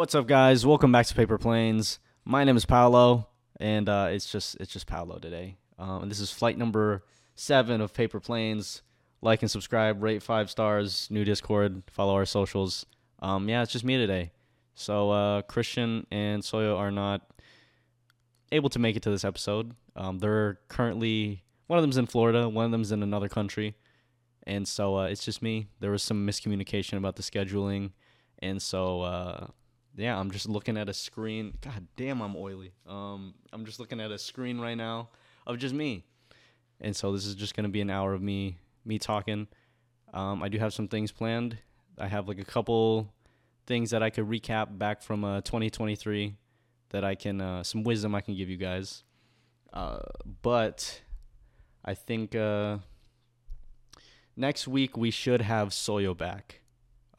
What's up, guys? Welcome back to Paper Planes. My name is Paolo, and uh, it's just it's just Paolo today. Um, and this is flight number seven of Paper Planes. Like and subscribe, rate five stars, new Discord, follow our socials. Um, yeah, it's just me today. So uh, Christian and Soyo are not able to make it to this episode. Um, they're currently one of them's in Florida, one of them's in another country, and so uh, it's just me. There was some miscommunication about the scheduling, and so uh, yeah, I'm just looking at a screen. God damn, I'm oily. Um, I'm just looking at a screen right now of just me, and so this is just gonna be an hour of me me talking. Um, I do have some things planned. I have like a couple things that I could recap back from uh, 2023 that I can uh, some wisdom I can give you guys. Uh, but I think uh, next week we should have Soyo back.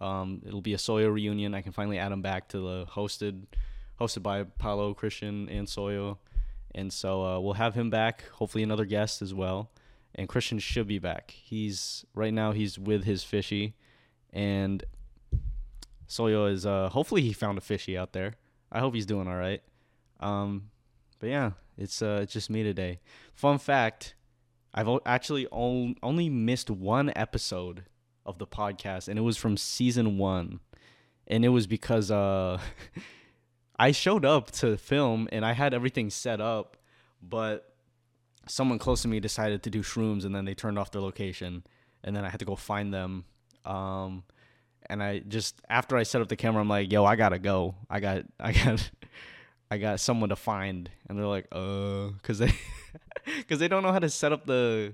Um, it'll be a Soyo reunion. I can finally add him back to the hosted hosted by Paolo, Christian, and Soyo. And so uh, we'll have him back. Hopefully another guest as well. And Christian should be back. He's right now he's with his fishy, and Soyo is uh hopefully he found a fishy out there. I hope he's doing all right. Um, but yeah, it's uh it's just me today. Fun fact, I've actually only missed one episode of the podcast, and it was from season one, and it was because uh I showed up to film and I had everything set up, but someone close to me decided to do shrooms, and then they turned off their location, and then I had to go find them. Um, and I just after I set up the camera, I'm like, "Yo, I gotta go. I got, I got, I got someone to find." And they're like, "Uh," because they, because they don't know how to set up the,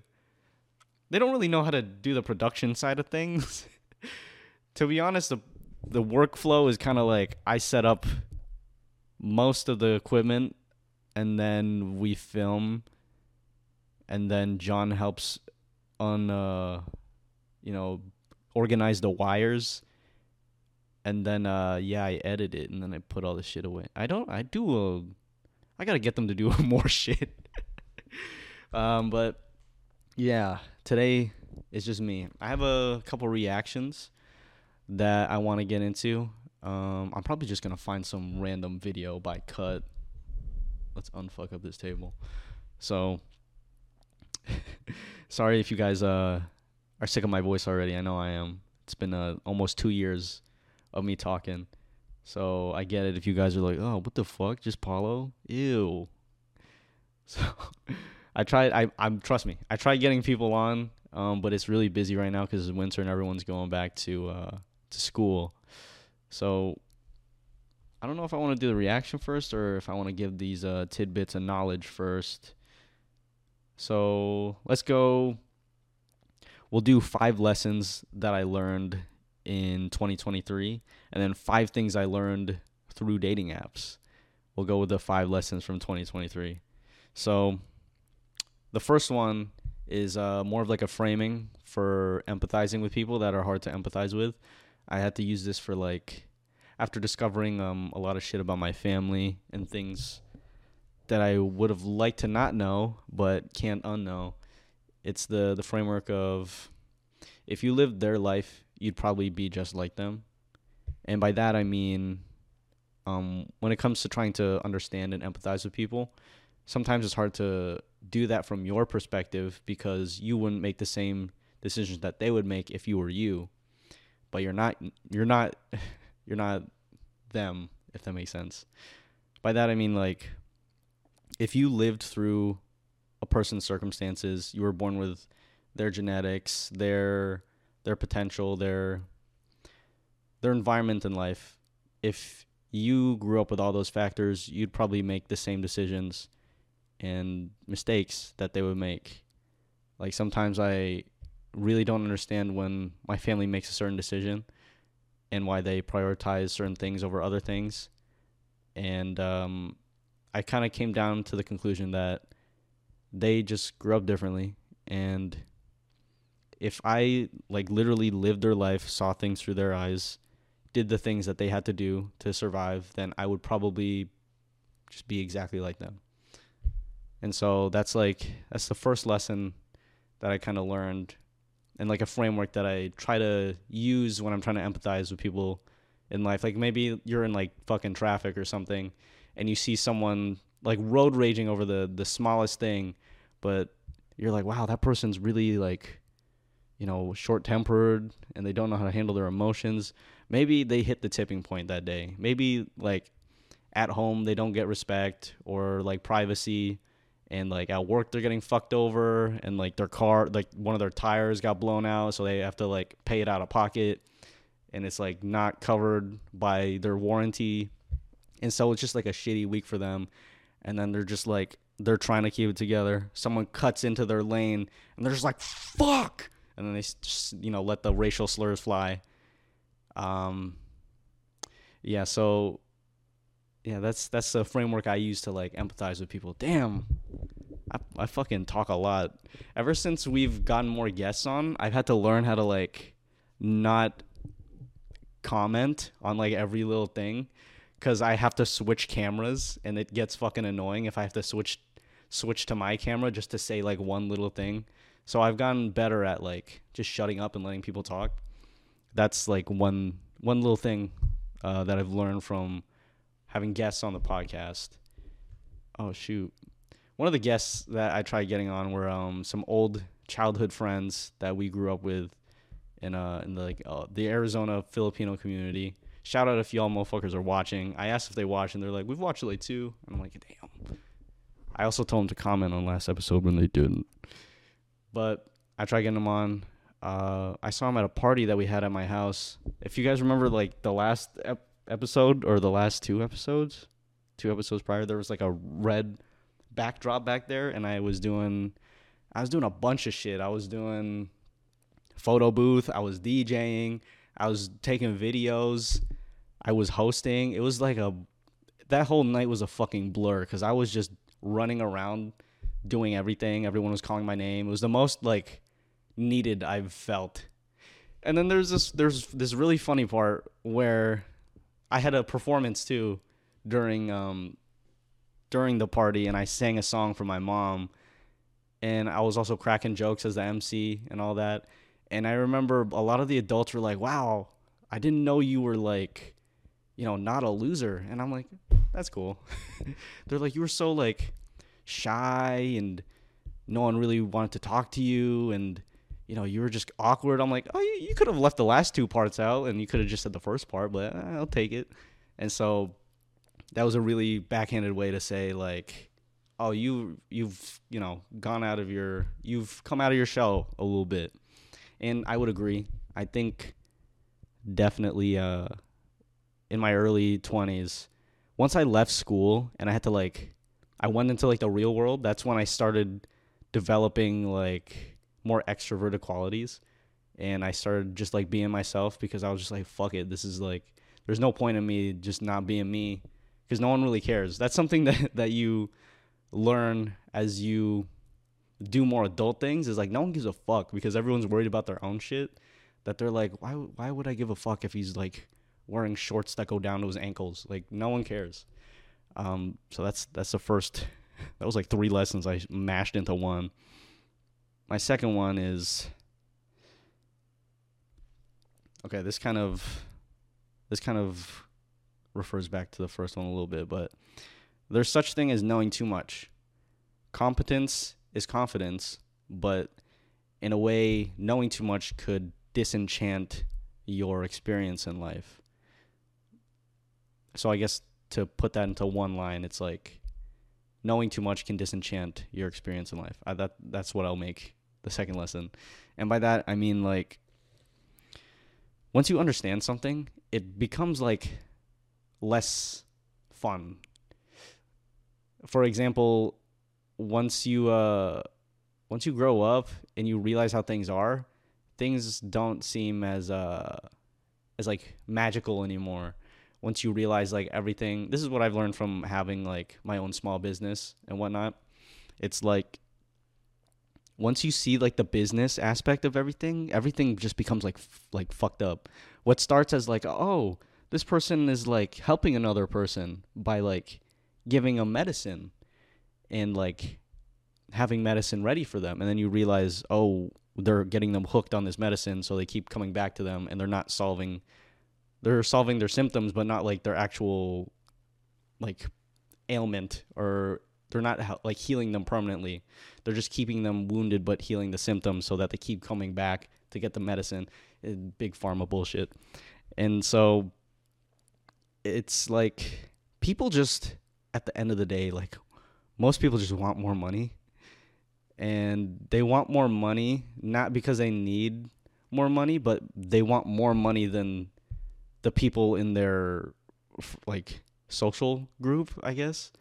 they don't really know how to do the production side of things. to be honest, the the workflow is kind of like I set up most of the equipment, and then we film, and then John helps on, uh, you know, organize the wires and then uh yeah i edit it and then i put all the shit away i don't i do a, i gotta get them to do more shit um but yeah today it's just me i have a couple reactions that i want to get into um i'm probably just gonna find some random video by cut let's unfuck up this table so sorry if you guys uh are sick of my voice already. I know I am. It's been uh, almost two years of me talking. So I get it if you guys are like, oh, what the fuck? Just Paolo? Ew. So I tried, I, I'm, trust me, I tried getting people on, um, but it's really busy right now because it's winter and everyone's going back to, uh, to school. So I don't know if I want to do the reaction first or if I want to give these uh, tidbits of knowledge first. So let's go we'll do five lessons that I learned in 2023 and then five things I learned through dating apps. We'll go with the five lessons from 2023. So the first one is uh, more of like a framing for empathizing with people that are hard to empathize with. I had to use this for like after discovering um, a lot of shit about my family and things that I would have liked to not know but can't unknow it's the the framework of if you lived their life, you'd probably be just like them. And by that I mean um, when it comes to trying to understand and empathize with people, sometimes it's hard to do that from your perspective because you wouldn't make the same decisions that they would make if you were you. But you're not you're not you're not them, if that makes sense. By that I mean like if you lived through a person's circumstances. You were born with their genetics, their their potential, their their environment in life. If you grew up with all those factors, you'd probably make the same decisions and mistakes that they would make. Like sometimes I really don't understand when my family makes a certain decision and why they prioritize certain things over other things. And um, I kind of came down to the conclusion that they just grew up differently and if I like literally lived their life, saw things through their eyes, did the things that they had to do to survive, then I would probably just be exactly like them. And so that's like that's the first lesson that I kind of learned and like a framework that I try to use when I'm trying to empathize with people in life. Like maybe you're in like fucking traffic or something and you see someone like road raging over the the smallest thing, but you're like, "Wow, that person's really like you know, short-tempered and they don't know how to handle their emotions." Maybe they hit the tipping point that day. Maybe like at home they don't get respect or like privacy and like at work they're getting fucked over and like their car like one of their tires got blown out so they have to like pay it out of pocket and it's like not covered by their warranty. And so it's just like a shitty week for them. And then they're just like they're trying to keep it together. Someone cuts into their lane and they're just like fuck! And then they just you know let the racial slurs fly. Um yeah so yeah, that's that's the framework I use to like empathize with people. Damn, I, I fucking talk a lot. Ever since we've gotten more guests on, I've had to learn how to like not comment on like every little thing because I have to switch cameras and it gets fucking annoying if I have to switch switch to my camera just to say like one little thing. So I've gotten better at like just shutting up and letting people talk. That's like one one little thing uh, that I've learned from having guests on the podcast. Oh shoot. One of the guests that I tried getting on were um, some old childhood friends that we grew up with in uh in the like uh, the Arizona Filipino community. Shout out if y'all motherfuckers are watching. I asked if they watch and they're like, "We've watched it like two. I'm like, "Damn." I also told them to comment on last episode when they didn't. But I tried getting them on. Uh, I saw him at a party that we had at my house. If you guys remember, like the last ep- episode or the last two episodes, two episodes prior, there was like a red backdrop back there, and I was doing, I was doing a bunch of shit. I was doing photo booth. I was DJing. I was taking videos. I was hosting. It was like a, that whole night was a fucking blur because I was just running around doing everything. Everyone was calling my name. It was the most like needed I've felt. And then there's this there's this really funny part where I had a performance too during um during the party and I sang a song for my mom and I was also cracking jokes as the MC and all that. And I remember a lot of the adults were like, "Wow, I didn't know you were like, you know, not a loser." And I'm like, "That's cool." They're like, "You were so like shy and no one really wanted to talk to you and you know, you were just awkward. I'm like, oh, you, you could have left the last two parts out and you could have just said the first part, but uh, I'll take it. And so that was a really backhanded way to say like, oh, you you've you know gone out of your you've come out of your shell a little bit, and I would agree. I think definitely uh, in my early twenties, once I left school and I had to like, I went into like the real world. That's when I started developing like more extroverted qualities. And I started just like being myself because I was just like fuck it this is like there's no point in me just not being me. Because no one really cares. That's something that that you learn as you do more adult things is like no one gives a fuck because everyone's worried about their own shit that they're like why why would I give a fuck if he's like wearing shorts that go down to his ankles? Like no one cares. Um so that's that's the first that was like three lessons I mashed into one my second one is okay. This kind of this kind of refers back to the first one a little bit, but there's such thing as knowing too much. Competence is confidence, but in a way, knowing too much could disenchant your experience in life. So I guess to put that into one line, it's like knowing too much can disenchant your experience in life. I, that that's what I'll make the second lesson. And by that, I mean like once you understand something, it becomes like less fun. For example, once you uh once you grow up and you realize how things are, things don't seem as uh as like magical anymore. Once you realize like everything, this is what I've learned from having like my own small business and whatnot. It's like once you see like the business aspect of everything, everything just becomes like f- like fucked up. What starts as like, oh, this person is like helping another person by like giving them medicine and like having medicine ready for them and then you realize, oh, they're getting them hooked on this medicine so they keep coming back to them and they're not solving they're solving their symptoms, but not like their actual like ailment or they're not like healing them permanently. They're just keeping them wounded but healing the symptoms so that they keep coming back to get the medicine. Eh, big pharma bullshit. And so it's like people just at the end of the day like most people just want more money and they want more money not because they need more money but they want more money than the people in their like social group i guess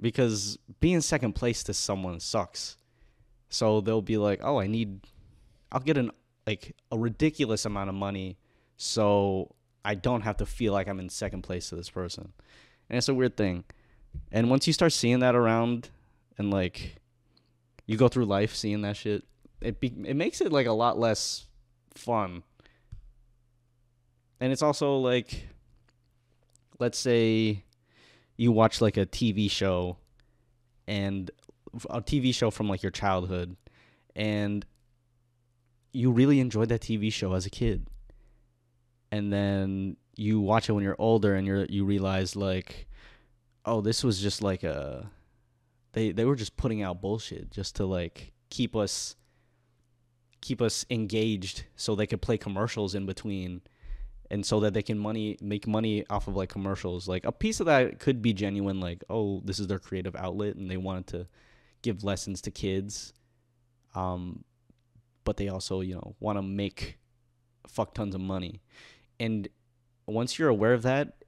because being second place to someone sucks. So they'll be like oh i need i'll get an like a ridiculous amount of money so i don't have to feel like i'm in second place to this person. And it's a weird thing. And once you start seeing that around and like you go through life seeing that shit, it be, it makes it like a lot less fun. And it's also like let's say you watch like a TV show and a TV show from like your childhood and you really enjoyed that TV show as a kid. And then you watch it when you're older and you're you realize like oh, this was just like a they they were just putting out bullshit just to like keep us keep us engaged so they could play commercials in between and so that they can money make money off of like commercials. Like a piece of that could be genuine like oh this is their creative outlet and they wanted to give lessons to kids. Um but they also you know want to make fuck tons of money. And once you're aware of that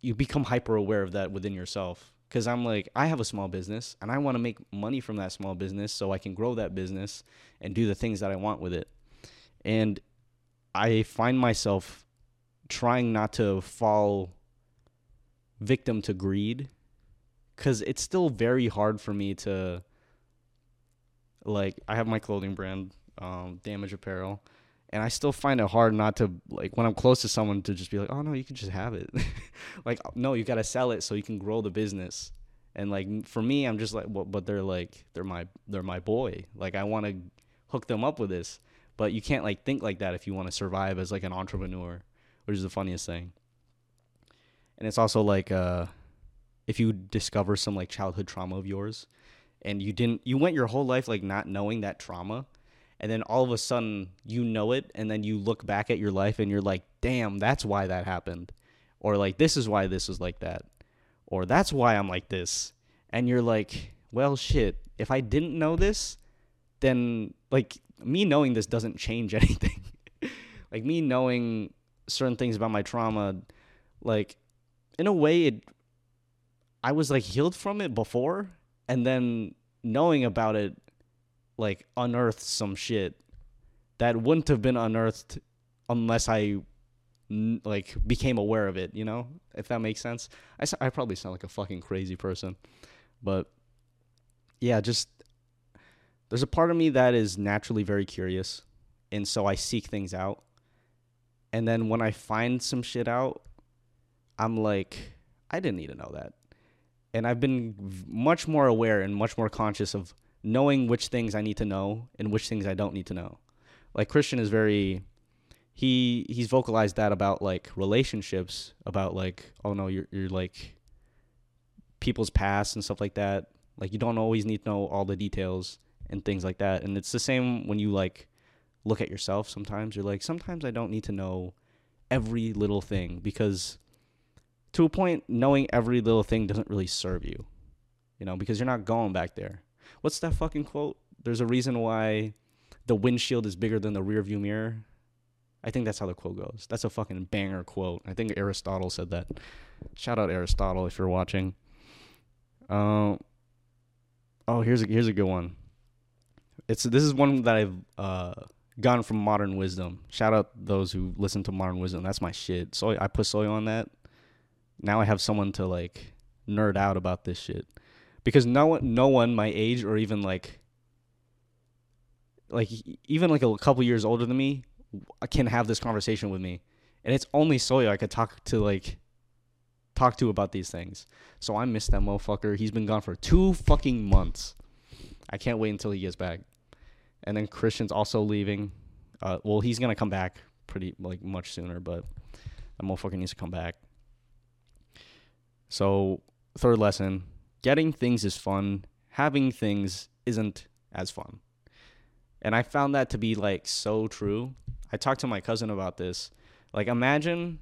you become hyper aware of that within yourself. Because I'm like I have a small business and I want to make money from that small business so I can grow that business and do the things that I want with it. And I find myself trying not to fall victim to greed cuz it's still very hard for me to like I have my clothing brand um, Damage Apparel and I still find it hard not to like when I'm close to someone to just be like, oh no, you can just have it. like no, you gotta sell it so you can grow the business. And like for me, I'm just like, well, but they're like they're my they're my boy. Like I want to hook them up with this, but you can't like think like that if you want to survive as like an entrepreneur, which is the funniest thing. And it's also like uh, if you discover some like childhood trauma of yours, and you didn't you went your whole life like not knowing that trauma and then all of a sudden you know it and then you look back at your life and you're like damn that's why that happened or like this is why this was like that or that's why i'm like this and you're like well shit if i didn't know this then like me knowing this doesn't change anything like me knowing certain things about my trauma like in a way it i was like healed from it before and then knowing about it like unearthed some shit that wouldn't have been unearthed unless I like became aware of it, you know? If that makes sense. I I probably sound like a fucking crazy person. But yeah, just there's a part of me that is naturally very curious and so I seek things out. And then when I find some shit out, I'm like I didn't need to know that. And I've been much more aware and much more conscious of knowing which things I need to know and which things I don't need to know. Like Christian is very he he's vocalized that about like relationships, about like oh no, you're you're like people's past and stuff like that. Like you don't always need to know all the details and things like that. And it's the same when you like look at yourself sometimes. You're like sometimes I don't need to know every little thing because to a point knowing every little thing doesn't really serve you. You know, because you're not going back there what's that fucking quote? There's a reason why the windshield is bigger than the rearview mirror. I think that's how the quote goes. That's a fucking banger quote. I think Aristotle said that. Shout out Aristotle if you're watching. Uh, oh, here's a here's a good one. It's this is one that I've uh, gotten from Modern Wisdom. Shout out those who listen to Modern Wisdom. That's my shit. So I put soy on that. Now I have someone to like nerd out about this shit because no one, no one my age or even like like even like a couple years older than me uh, can have this conversation with me and it's only Soyo I could talk to like talk to about these things. So I miss that motherfucker. He's been gone for two fucking months. I can't wait until he gets back. And then Christian's also leaving. Uh, well, he's gonna come back pretty like much sooner, but That motherfucker needs to come back. So, third lesson getting things is fun, having things isn't as fun. And I found that to be like so true. I talked to my cousin about this. Like imagine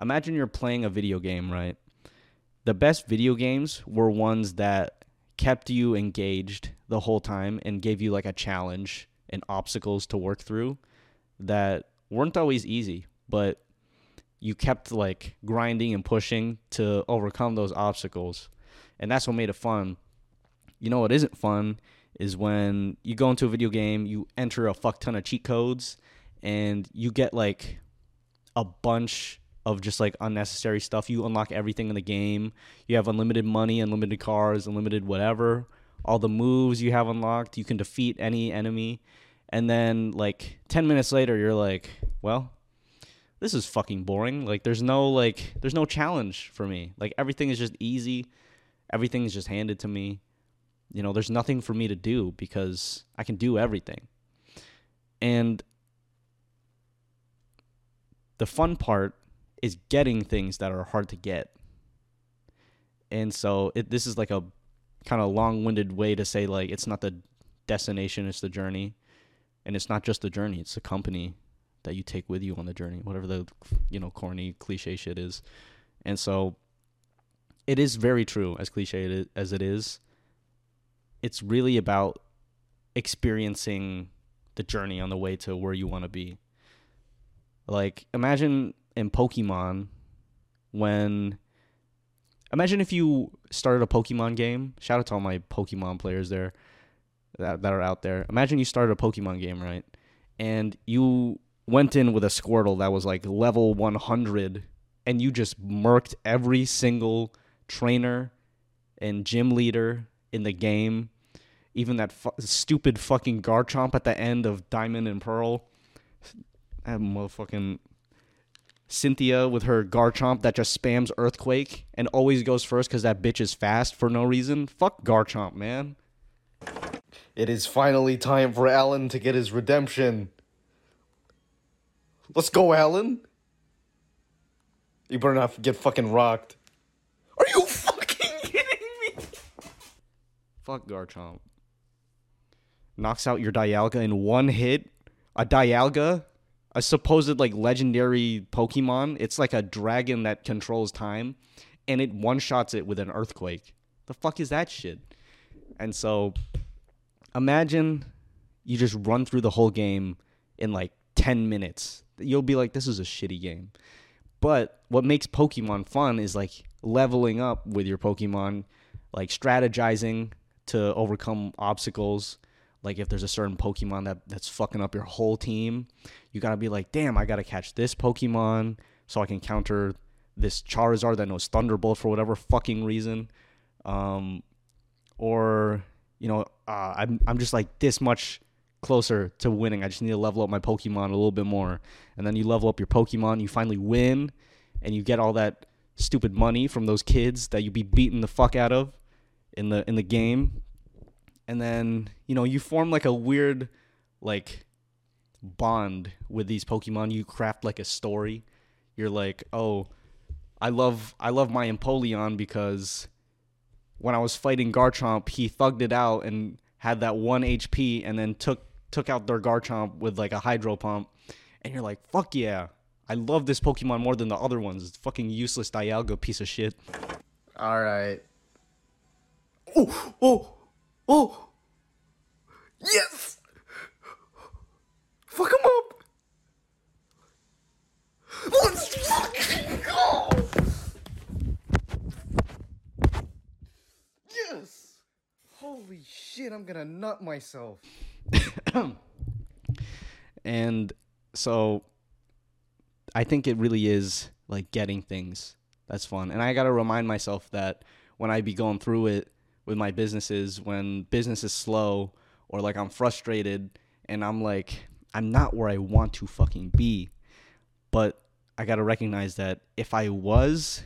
imagine you're playing a video game, right? The best video games were ones that kept you engaged the whole time and gave you like a challenge and obstacles to work through that weren't always easy, but you kept like grinding and pushing to overcome those obstacles. And that's what made it fun. You know what isn't fun is when you go into a video game, you enter a fuck ton of cheat codes and you get like a bunch of just like unnecessary stuff. You unlock everything in the game. You have unlimited money, unlimited cars, unlimited whatever. All the moves you have unlocked. You can defeat any enemy. And then like 10 minutes later you're like, well, this is fucking boring. Like there's no like there's no challenge for me. Like everything is just easy. Everything is just handed to me. You know, there's nothing for me to do because I can do everything. And the fun part is getting things that are hard to get. And so it, this is like a kind of long-winded way to say like it's not the destination, it's the journey. And it's not just the journey, it's the company that you take with you on the journey, whatever the you know corny cliche shit is. And so it is very true as cliche as it is. It's really about experiencing the journey on the way to where you want to be. Like imagine in Pokemon when imagine if you started a Pokemon game. Shout out to all my Pokemon players there that, that are out there. Imagine you started a Pokemon game, right? And you went in with a Squirtle that was like level 100 and you just murked every single trainer and gym leader in the game. Even that fu- stupid fucking Garchomp at the end of Diamond and Pearl. That motherfucking Cynthia with her Garchomp that just spams Earthquake and always goes first because that bitch is fast for no reason. Fuck Garchomp, man. It is finally time for Alan to get his redemption. Let's go, Alan. You better not get fucking rocked. Are you fucking kidding me? Fuck Garchomp. Knocks out your Dialga in one hit. A Dialga, a supposed like legendary Pokemon. It's like a dragon that controls time, and it one shots it with an earthquake. The fuck is that shit? And so, imagine you just run through the whole game in like 10 minutes. You'll be like, this is a shitty game. But what makes Pokemon fun is like leveling up with your Pokemon, like strategizing to overcome obstacles. Like if there's a certain Pokemon that, that's fucking up your whole team, you gotta be like, damn, I gotta catch this Pokemon so I can counter this Charizard that knows Thunderbolt for whatever fucking reason. Um, or you know, uh, I'm I'm just like this much closer to winning. I just need to level up my Pokemon a little bit more. And then you level up your Pokemon, you finally win, and you get all that stupid money from those kids that you be beating the fuck out of in the in the game. And then, you know, you form like a weird like bond with these Pokemon. You craft like a story. You're like, "Oh, I love I love my Empoleon because when I was fighting Garchomp, he thugged it out and had that one HP and then took took out their Garchomp with like a Hydro Pump. And you're like, fuck yeah. I love this Pokemon more than the other ones. It's fucking useless Dialga piece of shit. Alright. Oh, oh, oh. Yes! Fuck him up! Let's fucking go! Yes! Holy shit, I'm gonna nut myself. and so I think it really is like getting things that's fun. And I got to remind myself that when I be going through it with my businesses, when business is slow or like I'm frustrated and I'm like, I'm not where I want to fucking be. But I got to recognize that if I was,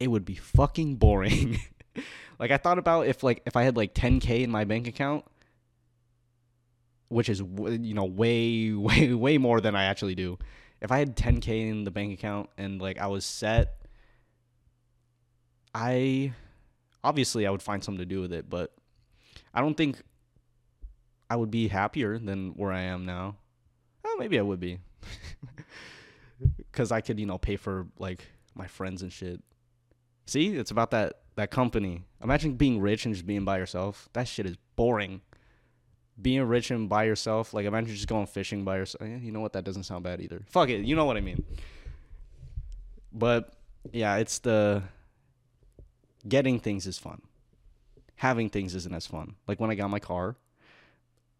it would be fucking boring. like I thought about if like if I had like 10k in my bank account, which is you know way way way more than I actually do. if I had 10k in the bank account and like I was set, I obviously I would find something to do with it, but I don't think I would be happier than where I am now. Oh, maybe I would be. Cuz I could, you know, pay for like my friends and shit. See? It's about that that company. Imagine being rich and just being by yourself. That shit is boring. Being rich and by yourself, like imagine just going fishing by yourself. Eh, you know what? That doesn't sound bad either. Fuck it. You know what I mean. But yeah, it's the getting things is fun. Having things isn't as fun. Like when I got my car,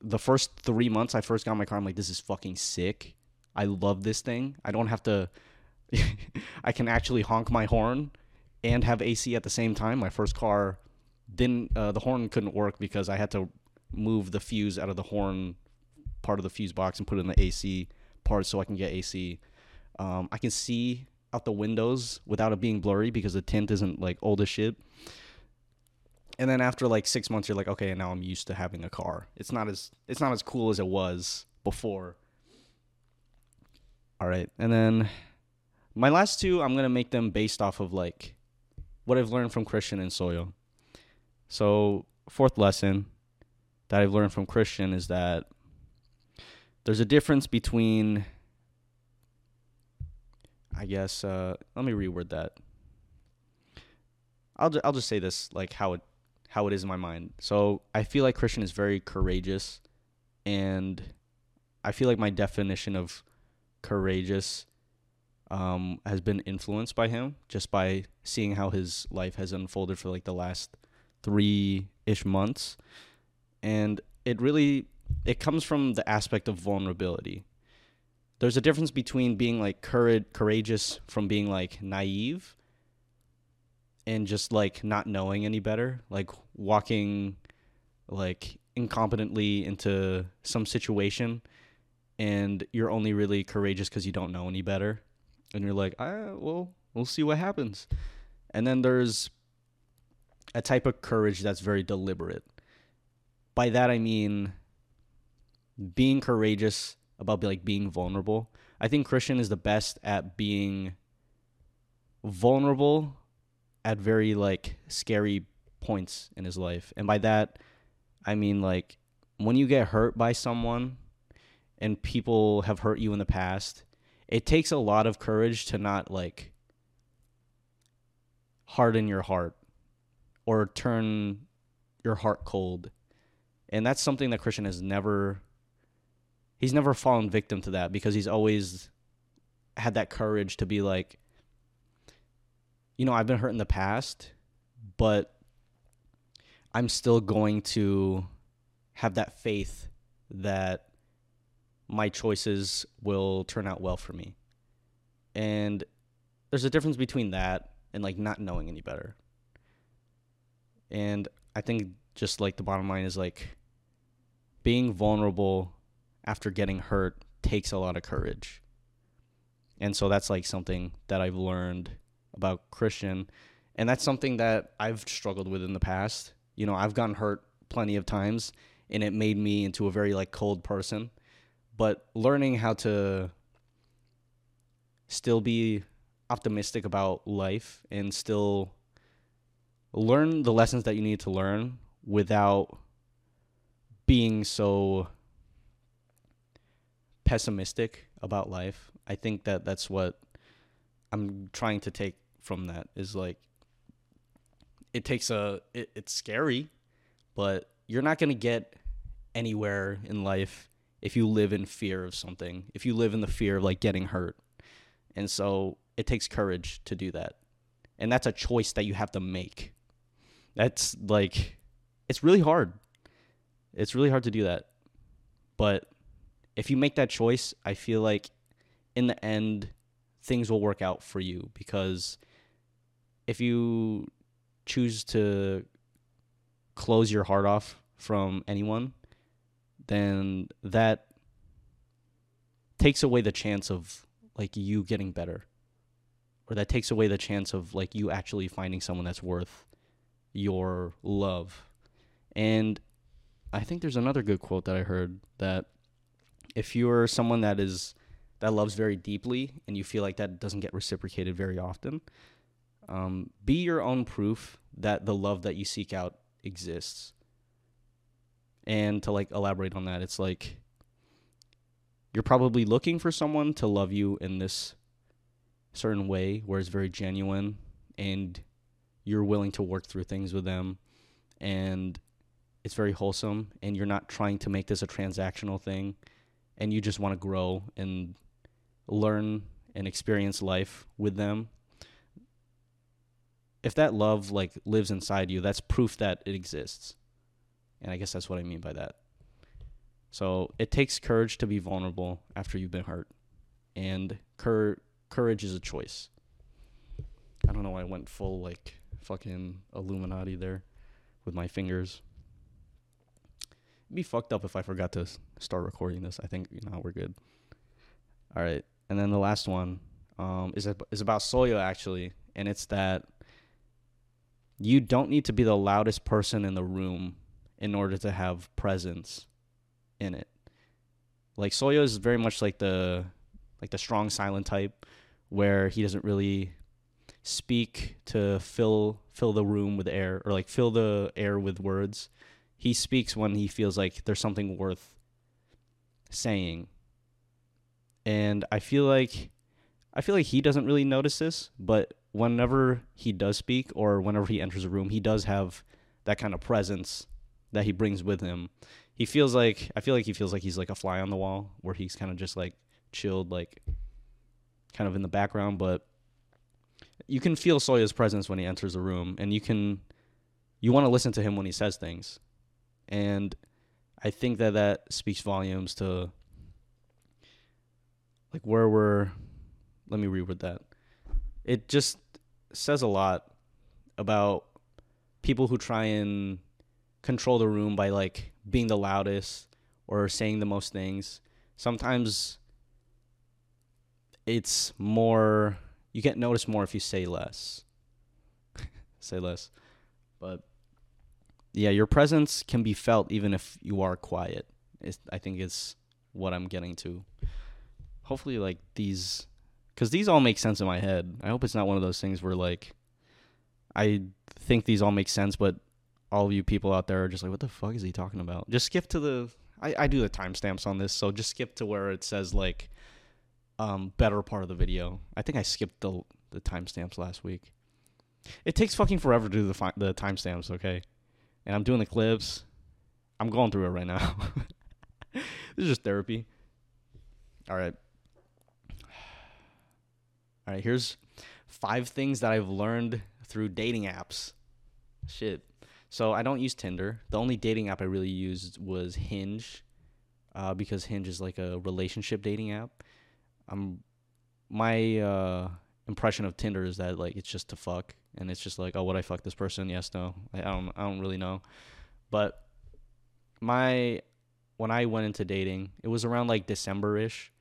the first three months I first got my car, I'm like, this is fucking sick. I love this thing. I don't have to. I can actually honk my horn and have AC at the same time. My first car didn't. Uh, the horn couldn't work because I had to move the fuse out of the horn part of the fuse box and put it in the AC part so I can get AC. Um, I can see out the windows without it being blurry because the tint isn't like old as shit. And then after like six months, you're like, okay, and now I'm used to having a car. It's not as it's not as cool as it was before. All right, and then my last two, I'm gonna make them based off of like what I've learned from Christian and Soyo. So fourth lesson that I've learned from Christian is that there's a difference between I guess uh, let me reword that. I'll ju- I'll just say this like how it how it is in my mind. So I feel like Christian is very courageous, and I feel like my definition of courageous um, has been influenced by him just by seeing how his life has unfolded for like the last three ish months, and it really it comes from the aspect of vulnerability there's a difference between being like courage, courageous from being like naive and just like not knowing any better like walking like incompetently into some situation and you're only really courageous because you don't know any better and you're like ah well we'll see what happens. And then there's a type of courage that's very deliberate. By that i mean being courageous about like being vulnerable. I think Christian is the best at being vulnerable at very like scary points in his life. And by that I mean like when you get hurt by someone and people have hurt you in the past, it takes a lot of courage to not like harden your heart or turn your heart cold. And that's something that Christian has never he's never fallen victim to that because he's always had that courage to be like you know, I've been hurt in the past, but I'm still going to have that faith that my choices will turn out well for me. And there's a difference between that and like not knowing any better. And I think just like the bottom line is like being vulnerable after getting hurt takes a lot of courage. And so that's like something that I've learned about Christian. And that's something that I've struggled with in the past. You know, I've gotten hurt plenty of times and it made me into a very like cold person. But learning how to still be optimistic about life and still learn the lessons that you need to learn without being so pessimistic about life. I think that that's what I'm trying to take from that is like it takes a it, it's scary, but you're not going to get anywhere in life if you live in fear of something. If you live in the fear of like getting hurt. And so it takes courage to do that. And that's a choice that you have to make. That's like it's really hard. It's really hard to do that. But if you make that choice, I feel like in the end things will work out for you because if you choose to close your heart off from anyone, then that takes away the chance of like you getting better. Or that takes away the chance of like you actually finding someone that's worth your love. And I think there's another good quote that I heard that if you're someone that is that loves very deeply and you feel like that doesn't get reciprocated very often, um, be your own proof that the love that you seek out exists. And to like elaborate on that, it's like you're probably looking for someone to love you in this certain way where it's very genuine and you're willing to work through things with them and it's very wholesome and you're not trying to make this a transactional thing and you just want to grow and learn and experience life with them if that love like lives inside you that's proof that it exists. And i guess that's what i mean by that. So it takes courage to be vulnerable after you've been hurt and cur- courage is a choice. I don't know why i went full like fucking illuminati there with my fingers be fucked up if I forgot to start recording this. I think you know we're good. All right, and then the last one um, is is about Soyo actually, and it's that you don't need to be the loudest person in the room in order to have presence in it. Like Soyo is very much like the like the strong silent type, where he doesn't really speak to fill fill the room with air or like fill the air with words he speaks when he feels like there's something worth saying. And I feel like I feel like he doesn't really notice this, but whenever he does speak or whenever he enters a room, he does have that kind of presence that he brings with him. He feels like I feel like he feels like he's like a fly on the wall where he's kind of just like chilled like kind of in the background, but you can feel Soyo's presence when he enters a room and you can you want to listen to him when he says things and I think that that speaks volumes to like where we're. Let me reword that. It just says a lot about people who try and control the room by like being the loudest or saying the most things. Sometimes it's more you get noticed more if you say less. say less. But yeah, your presence can be felt even if you are quiet. I think it's what I'm getting to. Hopefully, like these, because these all make sense in my head. I hope it's not one of those things where like I think these all make sense, but all of you people out there are just like, what the fuck is he talking about? Just skip to the. I, I do the timestamps on this, so just skip to where it says like um better part of the video. I think I skipped the the timestamps last week. It takes fucking forever to do the fi- the timestamps, okay? And I'm doing the clips. I'm going through it right now. this is just therapy. All right. All right, here's five things that I've learned through dating apps. Shit. So I don't use Tinder. The only dating app I really used was Hinge, uh, because Hinge is like a relationship dating app. Um, my uh, impression of Tinder is that like it's just to fuck, and it's just like, oh, would I fuck this person? Yes, no. I, don't. I don't really know. But my when I went into dating, it was around like December ish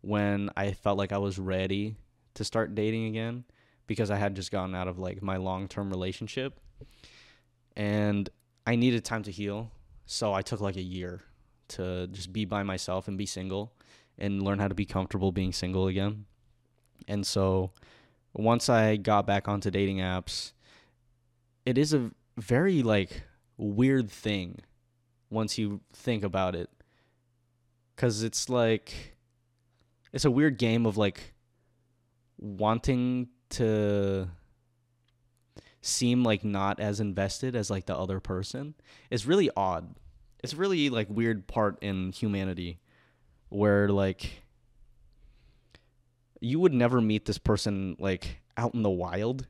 when I felt like I was ready to start dating again because I had just gotten out of like my long term relationship and I needed time to heal. So I took like a year to just be by myself and be single and learn how to be comfortable being single again. And so once I got back onto dating apps, it is a very like weird thing once you think about it. Cuz it's like it's a weird game of like wanting to seem like not as invested as like the other person It's really odd. It's really like weird part in humanity where like you would never meet this person like out in the wild,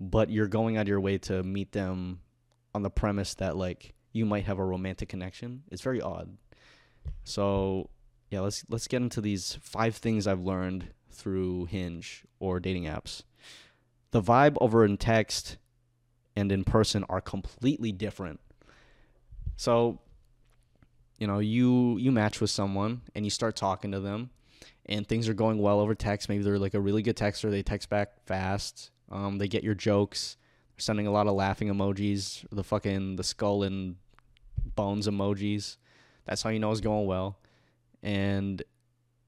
but you're going out of your way to meet them on the premise that like you might have a romantic connection. It's very odd. So, yeah, let's let's get into these five things I've learned through Hinge or dating apps. The vibe over in text and in person are completely different. So, you know, you you match with someone and you start talking to them and things are going well over text. Maybe they're like a really good texter. They text back fast. Um, they get your jokes. They're sending a lot of laughing emojis. The fucking the skull and bones emojis. That's how you know it's going well. And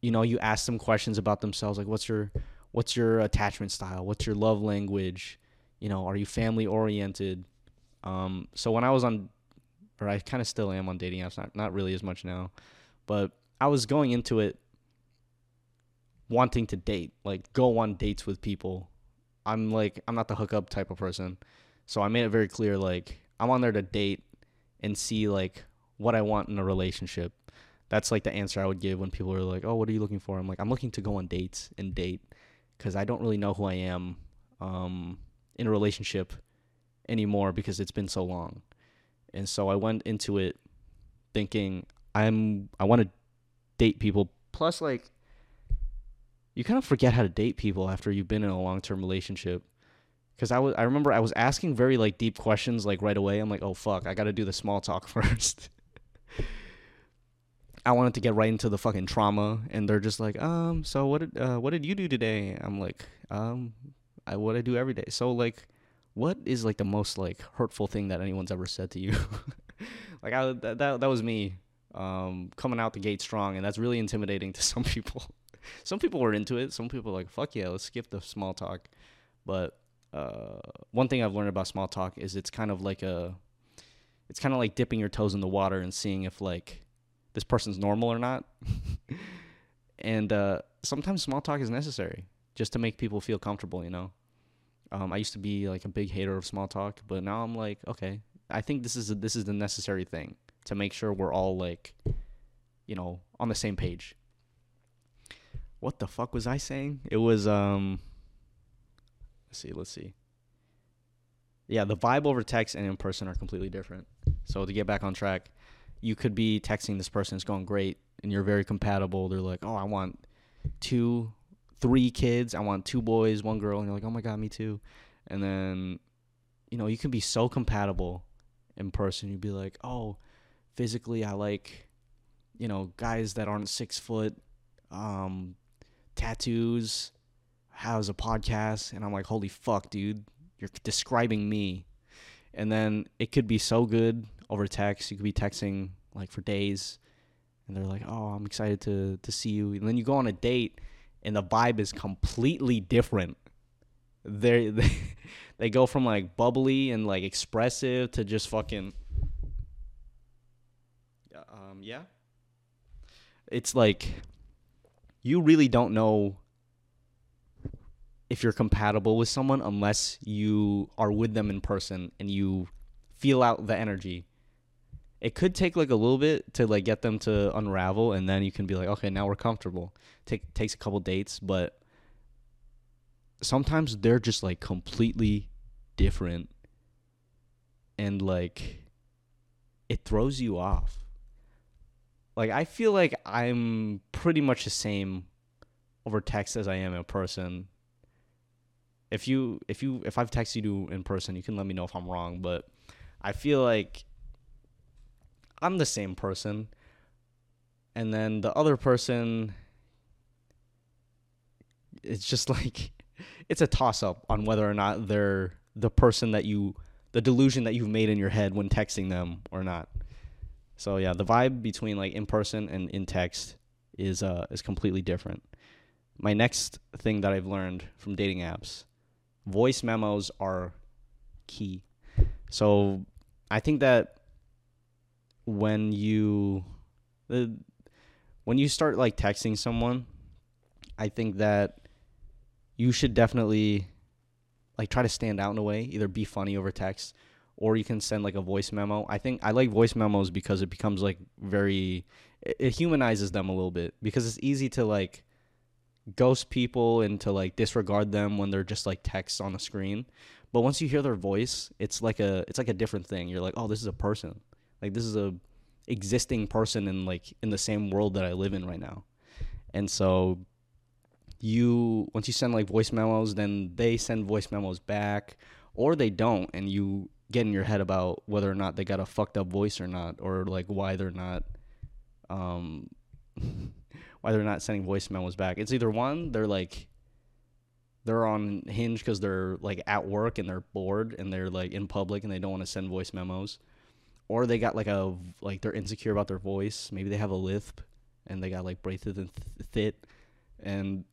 you know, you ask them questions about themselves like what's your what's your attachment style? What's your love language? You know, are you family oriented? Um, so when I was on, or I kind of still am on dating apps, not not really as much now, but I was going into it wanting to date, like go on dates with people. I'm like I'm not the hookup type of person, so I made it very clear like I'm on there to date and see like what I want in a relationship. That's like the answer I would give when people are like, "Oh, what are you looking for?" I'm like, "I'm looking to go on dates and date because I don't really know who I am um, in a relationship anymore because it's been so long." And so I went into it thinking I'm I want to date people. Plus, like, you kind of forget how to date people after you've been in a long term relationship. Because I was I remember I was asking very like deep questions like right away. I'm like, oh fuck, I got to do the small talk first. I wanted to get right into the fucking trauma, and they're just like, um, so what did uh, what did you do today? I'm like, um, I what I do every day. So like, what is like the most like hurtful thing that anyone's ever said to you? like I that, that that was me, um, coming out the gate strong, and that's really intimidating to some people. Some people were into it. Some people like, fuck yeah, let's skip the small talk. But uh, one thing I've learned about small talk is it's kind of like a, it's kind of like dipping your toes in the water and seeing if like this person's normal or not. and uh, sometimes small talk is necessary just to make people feel comfortable, you know. Um, I used to be like a big hater of small talk, but now I'm like, okay, I think this is a, this is the necessary thing to make sure we're all like, you know, on the same page. What the fuck was I saying? It was um. Let's see. Let's see. Yeah, the vibe over text and in person are completely different. So to get back on track, you could be texting this person, it's going great, and you're very compatible. They're like, oh, I want two, three kids. I want two boys, one girl. And you're like, oh my God, me too. And then, you know, you can be so compatible in person. You'd be like, oh, physically, I like, you know, guys that aren't six foot, um, tattoos, has a podcast. And I'm like, holy fuck, dude, you're describing me. And then it could be so good over text. You could be texting like for days, and they're like, "Oh, I'm excited to to see you." And then you go on a date, and the vibe is completely different. They they they go from like bubbly and like expressive to just fucking. Um. Yeah. It's like you really don't know if you're compatible with someone unless you are with them in person and you feel out the energy. It could take like a little bit to like get them to unravel and then you can be like okay now we're comfortable. Take takes a couple dates but sometimes they're just like completely different and like it throws you off like i feel like i'm pretty much the same over text as i am in person if you if you if i've texted you in person you can let me know if i'm wrong but i feel like I'm the same person. And then the other person it's just like it's a toss up on whether or not they're the person that you the delusion that you've made in your head when texting them or not. So yeah, the vibe between like in person and in text is uh is completely different. My next thing that I've learned from dating apps, voice memos are key. So I think that when you the when you start like texting someone, I think that you should definitely like try to stand out in a way, either be funny over text or you can send like a voice memo. I think I like voice memos because it becomes like very it, humanizes them a little bit because it's easy to like ghost people and to like disregard them when they're just like text on the screen. But once you hear their voice, it's like a it's like a different thing. You're like, "Oh, this is a person." Like this is a existing person in like in the same world that I live in right now. And so you once you send like voice memos, then they send voice memos back or they don't and you get in your head about whether or not they got a fucked up voice or not or like why they're not um why they're not sending voice memos back. It's either one, they're like they're on hinge because they're like at work and they're bored and they're like in public and they don't want to send voice memos or they got like a like they're insecure about their voice. Maybe they have a lisp and they got like braces and th- fit, and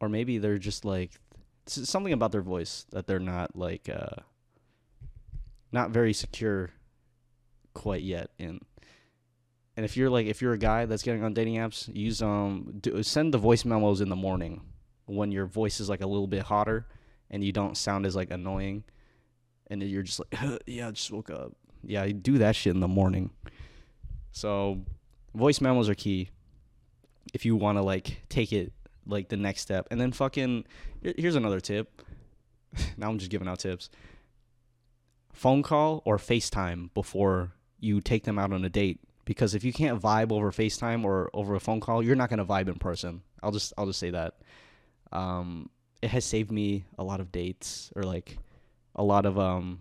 or maybe they're just like something about their voice that they're not like uh not very secure quite yet in. And if you're like if you're a guy that's getting on dating apps, use um do, send the voice memos in the morning when your voice is like a little bit hotter and you don't sound as like annoying and you're just like yeah, I just woke up. Yeah, you do that shit in the morning. So voice memos are key if you want to like take it like the next step. And then fucking here's another tip. now I'm just giving out tips. Phone call or FaceTime before you take them out on a date because if you can't vibe over FaceTime or over a phone call, you're not to vibe in person. I'll just I'll just say that. Um it has saved me a lot of dates or like a lot of um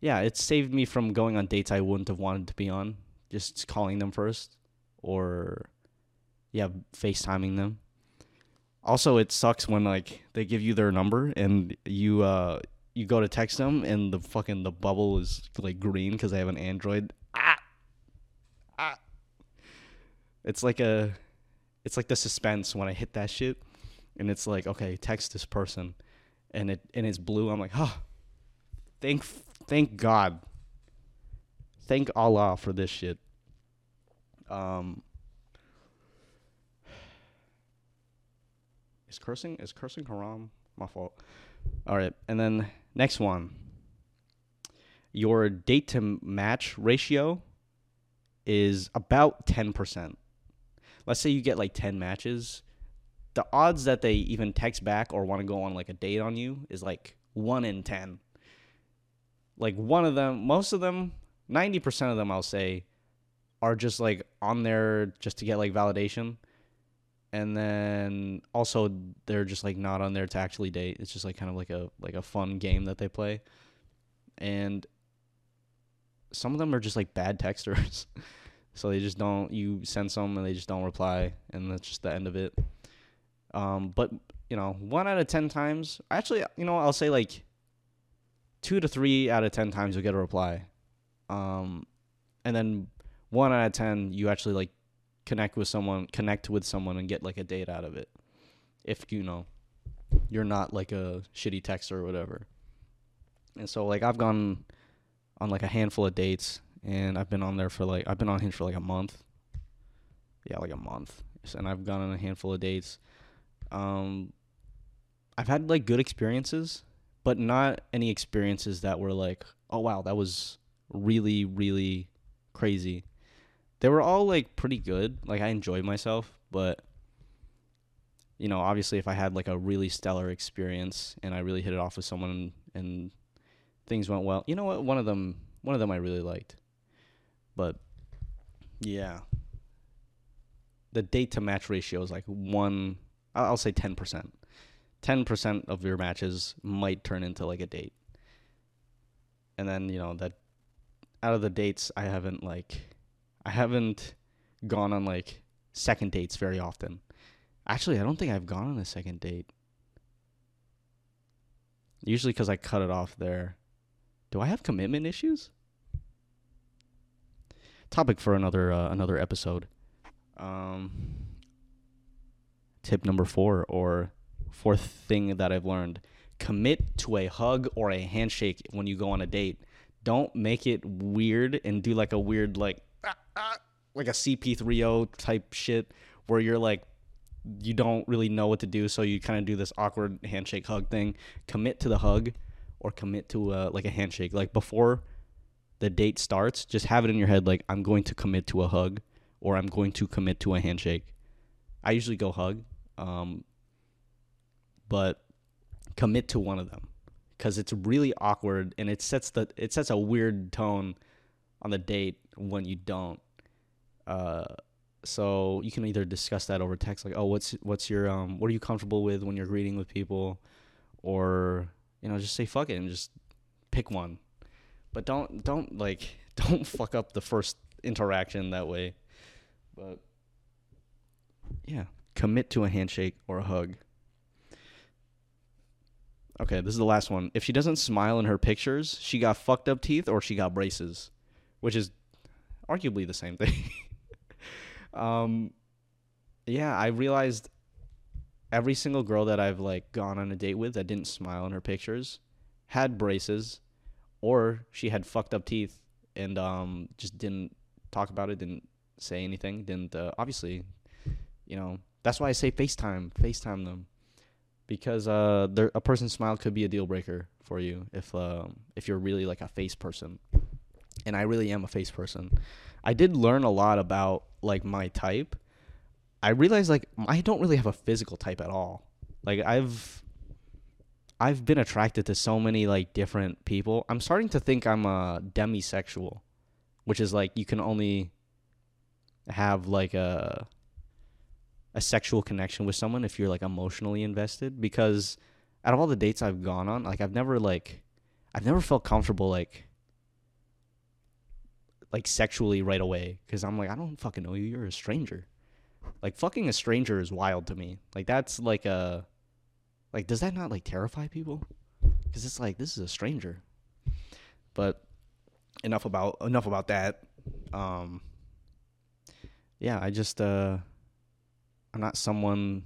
yeah, it's saved me from going on dates I wouldn't have wanted to be on. Just calling them first or yeah, FaceTiming them. Also, it sucks when like they give you their number and you uh you go to text them and the fucking the bubble is like green because I have an Android. Ah, ah. It's like a, it's like the suspense when I hit that shit, and it's like okay, text this person, and it and it's blue. I'm like, oh, thank thank God. Thank Allah for this shit. Um. Is cursing is cursing haram? My fault. All right, and then next one. Your date to match ratio is about 10%. Let's say you get like 10 matches. The odds that they even text back or want to go on like a date on you is like 1 in 10. Like one of them, most of them, 90% of them I'll say are just like on there just to get like validation and then also they're just like not on there to actually date. It's just like kind of like a like a fun game that they play, and some of them are just like bad texters, so they just don't. You send some and they just don't reply, and that's just the end of it. Um, but you know, one out of ten times, actually, you know, I'll say like two to three out of ten times you'll get a reply, um, and then one out of ten you actually like connect with someone connect with someone and get like a date out of it. If you know you're not like a shitty texter or whatever. And so like i've gone on like a handful of dates and i've been on there for like i've been on hinge for like a month. Yeah like a month. And i've gone on a handful of dates. Um i've had like good experiences but not any experiences that were like oh wow that was really really crazy they were all like pretty good. Like I enjoyed myself, but you know, obviously if I had like a really stellar experience and I really hit it off with someone and things went well. You know what? One of them one of them I really liked. But yeah. The date to match ratio is like 1 I- I'll say 10%. 10% of your matches might turn into like a date. And then, you know, that out of the dates I haven't like I haven't gone on like second dates very often. Actually, I don't think I've gone on a second date. Usually because I cut it off there. Do I have commitment issues? Topic for another uh, another episode. Um, tip number four or fourth thing that I've learned: commit to a hug or a handshake when you go on a date. Don't make it weird and do like a weird like like a CP3O type shit where you're like you don't really know what to do, so you kind of do this awkward handshake hug thing. Commit to the hug or commit to a, like a handshake. Like before the date starts, just have it in your head like I'm going to commit to a hug or I'm going to commit to a handshake. I usually go hug, um, but commit to one of them because it's really awkward and it sets the it sets a weird tone on the date when you don't. Uh, so you can either discuss that over text, like, oh, what's what's your um, what are you comfortable with when you're greeting with people, or you know, just say fuck it and just pick one. But don't don't like don't fuck up the first interaction that way. But yeah, commit to a handshake or a hug. Okay, this is the last one. If she doesn't smile in her pictures, she got fucked up teeth or she got braces, which is arguably the same thing. um, yeah, I realized every single girl that I've like gone on a date with that didn't smile in her pictures had braces, or she had fucked up teeth and um just didn't talk about it, didn't say anything, didn't uh, obviously, you know. That's why I say FaceTime, FaceTime them, because uh, a person's smile could be a deal breaker for you if um if you're really like a face person, and I really am a face person. I did learn a lot about like my type. I realized like I don't really have a physical type at all. Like I've I've been attracted to so many like different people. I'm starting to think I'm a demisexual, which is like you can only have like a a sexual connection with someone if you're like emotionally invested because out of all the dates I've gone on, like I've never like I've never felt comfortable like like sexually right away because I'm like I don't fucking know you. You're a stranger. Like fucking a stranger is wild to me. Like that's like a like does that not like terrify people? Because it's like this is a stranger. But enough about enough about that. Um, yeah, I just uh, I'm not someone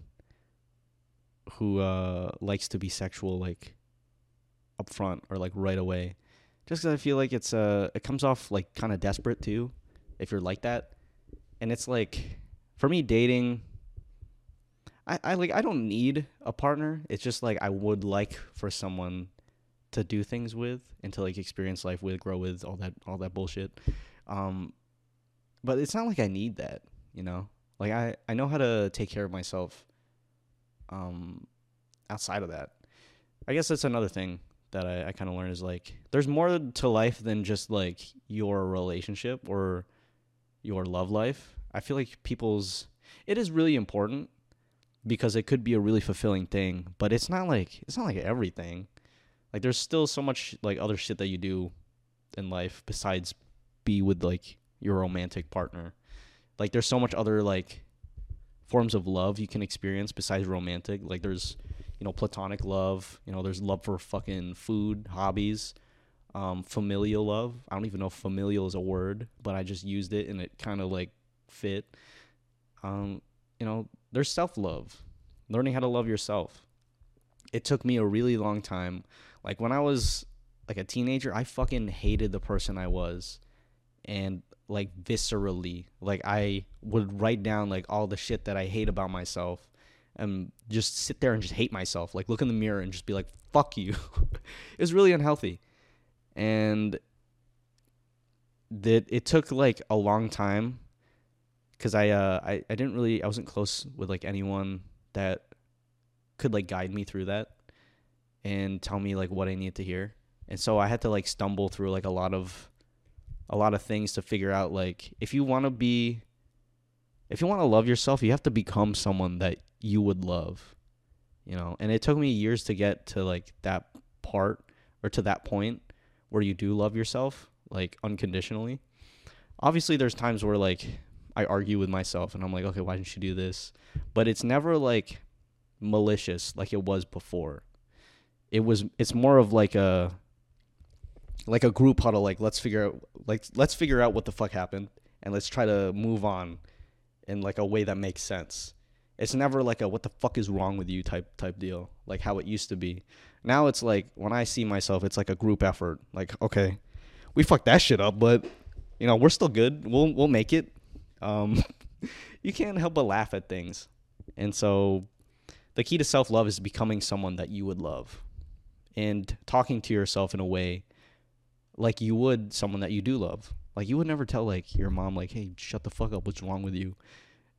who uh likes to be sexual like up front or like right away just because I feel like it's uh it comes off like kind of desperate too, if you're like that, and it's like for me dating. I, I like I don't need a partner. It's just like I would like for someone to do things with and to like experience life with, grow with, all that all that bullshit. Um, but it's not like I need that, you know. Like I I know how to take care of myself. Um, outside of that, I guess that's another thing that I, I kind of learned is like there's more to life than just like your relationship or your love life. I feel like people's it is really important because it could be a really fulfilling thing, but it's not like it's not like everything. Like there's still so much like other shit that you do in life besides be with like your romantic partner. Like there's so much other like forms of love you can experience besides romantic. Like there's you know, platonic love. You know, there's love for fucking food, hobbies, um, familial love. I don't even know if familial is a word, but I just used it and it kind of like fit. Um, you know, there's self love, learning how to love yourself. It took me a really long time. Like when I was like a teenager, I fucking hated the person I was. And like viscerally, like I would write down like all the shit that I hate about myself and just sit there and just hate myself. Like look in the mirror and just be like, "Fuck you." it was really unhealthy, and that it took like a long time because I uh I, I didn't really I wasn't close with like anyone that could like guide me through that and tell me like what I needed to hear. And so I had to like stumble through like a lot of a lot of things to figure out like if you want to be if you want to love yourself, you have to become someone that you would love. You know, and it took me years to get to like that part or to that point where you do love yourself like unconditionally. Obviously there's times where like I argue with myself and I'm like, "Okay, why didn't you do this?" But it's never like malicious like it was before. It was it's more of like a like a group huddle like let's figure out like let's figure out what the fuck happened and let's try to move on in like a way that makes sense. It's never like a what the fuck is wrong with you type type deal, like how it used to be. Now it's like when I see myself, it's like a group effort. Like, okay, we fucked that shit up, but you know, we're still good. We'll we'll make it. Um, you can't help but laugh at things. And so the key to self-love is becoming someone that you would love and talking to yourself in a way like you would someone that you do love. Like you would never tell like your mom like, "Hey, shut the fuck up. What's wrong with you?"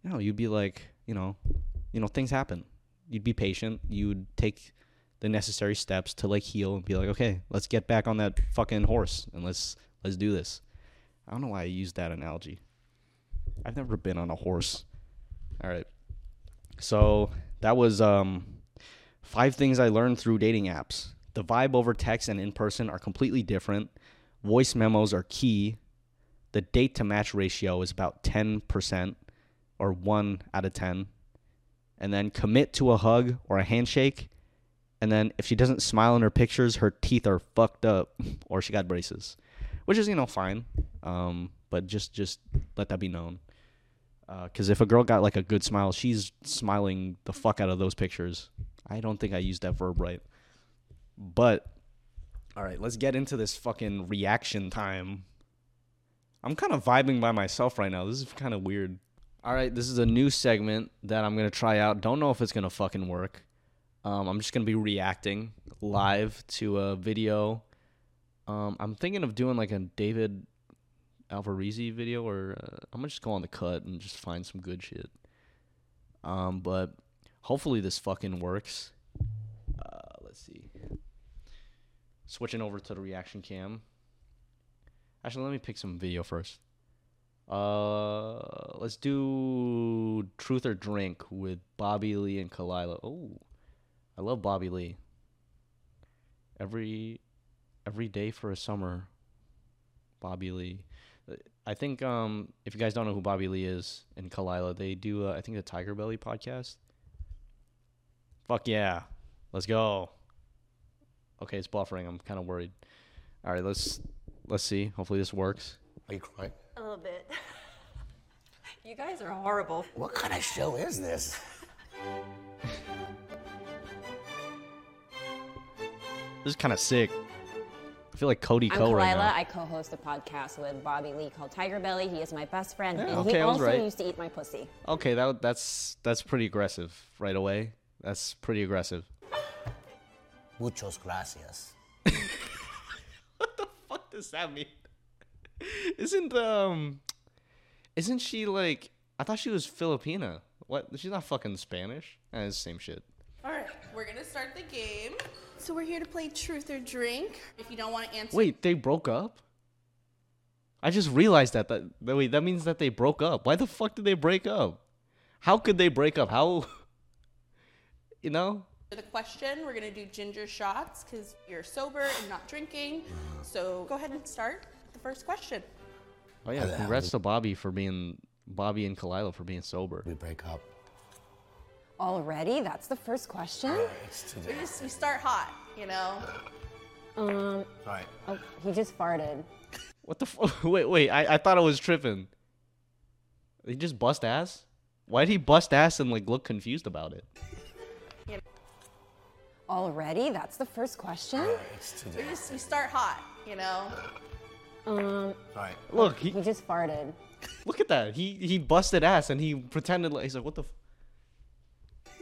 No, you'd be like, you know, you know, things happen. You'd be patient. You'd take the necessary steps to like heal and be like, okay, let's get back on that fucking horse and let's let's do this. I don't know why I used that analogy. I've never been on a horse. All right. So that was um, five things I learned through dating apps. The vibe over text and in person are completely different. Voice memos are key. The date to match ratio is about 10% or 1 out of 10 and then commit to a hug or a handshake. And then if she doesn't smile in her pictures, her teeth are fucked up or she got braces, which is, you know, fine. Um, but just, just let that be known. Because if a girl got like a good smile, she's smiling the fuck out of those pictures. I don't think I used that verb right. But all right, let's get into this fucking reaction time. I'm kind of vibing by myself right now. This is kind of weird. All right, this is a new segment that I'm gonna try out. Don't know if it's gonna fucking work. Um, I'm just gonna be reacting live to a video. Um, I'm thinking of doing like a David Alvarez video, or uh, I'm gonna just go on the cut and just find some good shit. Um, but hopefully this fucking works. Uh, let's see. Switching over to the reaction cam. Actually, let me pick some video first. Uh, let's do Truth or Drink with Bobby Lee and Khalyla. Oh, I love Bobby Lee. Every every day for a summer. Bobby Lee. I think um if you guys don't know who Bobby Lee is and Khalyla, they do uh, I think the Tiger Belly podcast. Fuck yeah. Let's go. Okay, it's buffering. I'm kind of worried. All right, let's let's see. Hopefully this works. Are you crying? A little bit. you guys are horrible. What kind of show is this? This is kind of sick. I feel like Cody I'm Co Khalyla. right now. I co-host a podcast with Bobby Lee called Tiger Belly. He is my best friend, Yeah, and okay, he I was also right. used to eat my pussy. Okay, that that's that's pretty aggressive right away. That's pretty aggressive. Muchos gracias. Does that mean? Isn't um isn't she like I thought she was Filipina. What? She's not fucking Spanish. Eh, it's the same shit. All right, we're gonna start the game. So we're here to play Truth or Drink. If you don't want to answer, Wait, they broke up? I just realized that that that- wait, that means that they broke up. Why the fuck did they break up? How could they break up? How you know? The question, we're gonna do ginger shots because you're sober and not drinking. So go ahead and start the first question. Oh yeah, congrats to Bobby for being Bobby and Khalyla for being sober. We break up. Already? That's the first question. It's We today. just we start hot, you know. Um, All right. oh, he just farted. What the f- wait, wait, I, I thought I was tripping. He just bust ass? Why'd he bust ass and like look confused about it? Already? That's the first question. It's We today. just we start hot, you know. Um, All right. Look, he he just farted. look at that. He he busted ass and he pretended like he's like what the f-?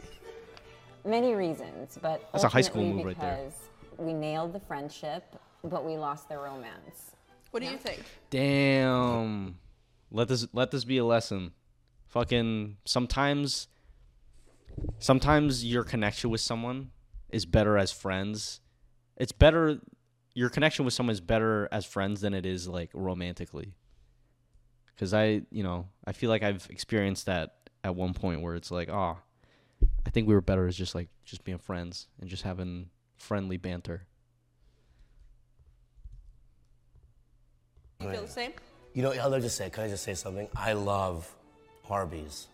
Many reasons, but That's a high school move right there. because we nailed the friendship, but we lost the romance. What do you think? Damn. Let this let this be a lesson. Fucking sometimes sometimes your connection with someone is better as friends. It's better your connection with someone is better as friends than it is like romantically. Cuz I, you know, I feel like I've experienced that at one point where it's like, "Oh, I think we were better as just like just being friends and just having friendly banter." You feel the same? You know, I'll just say, can I just say something? I love Arby's.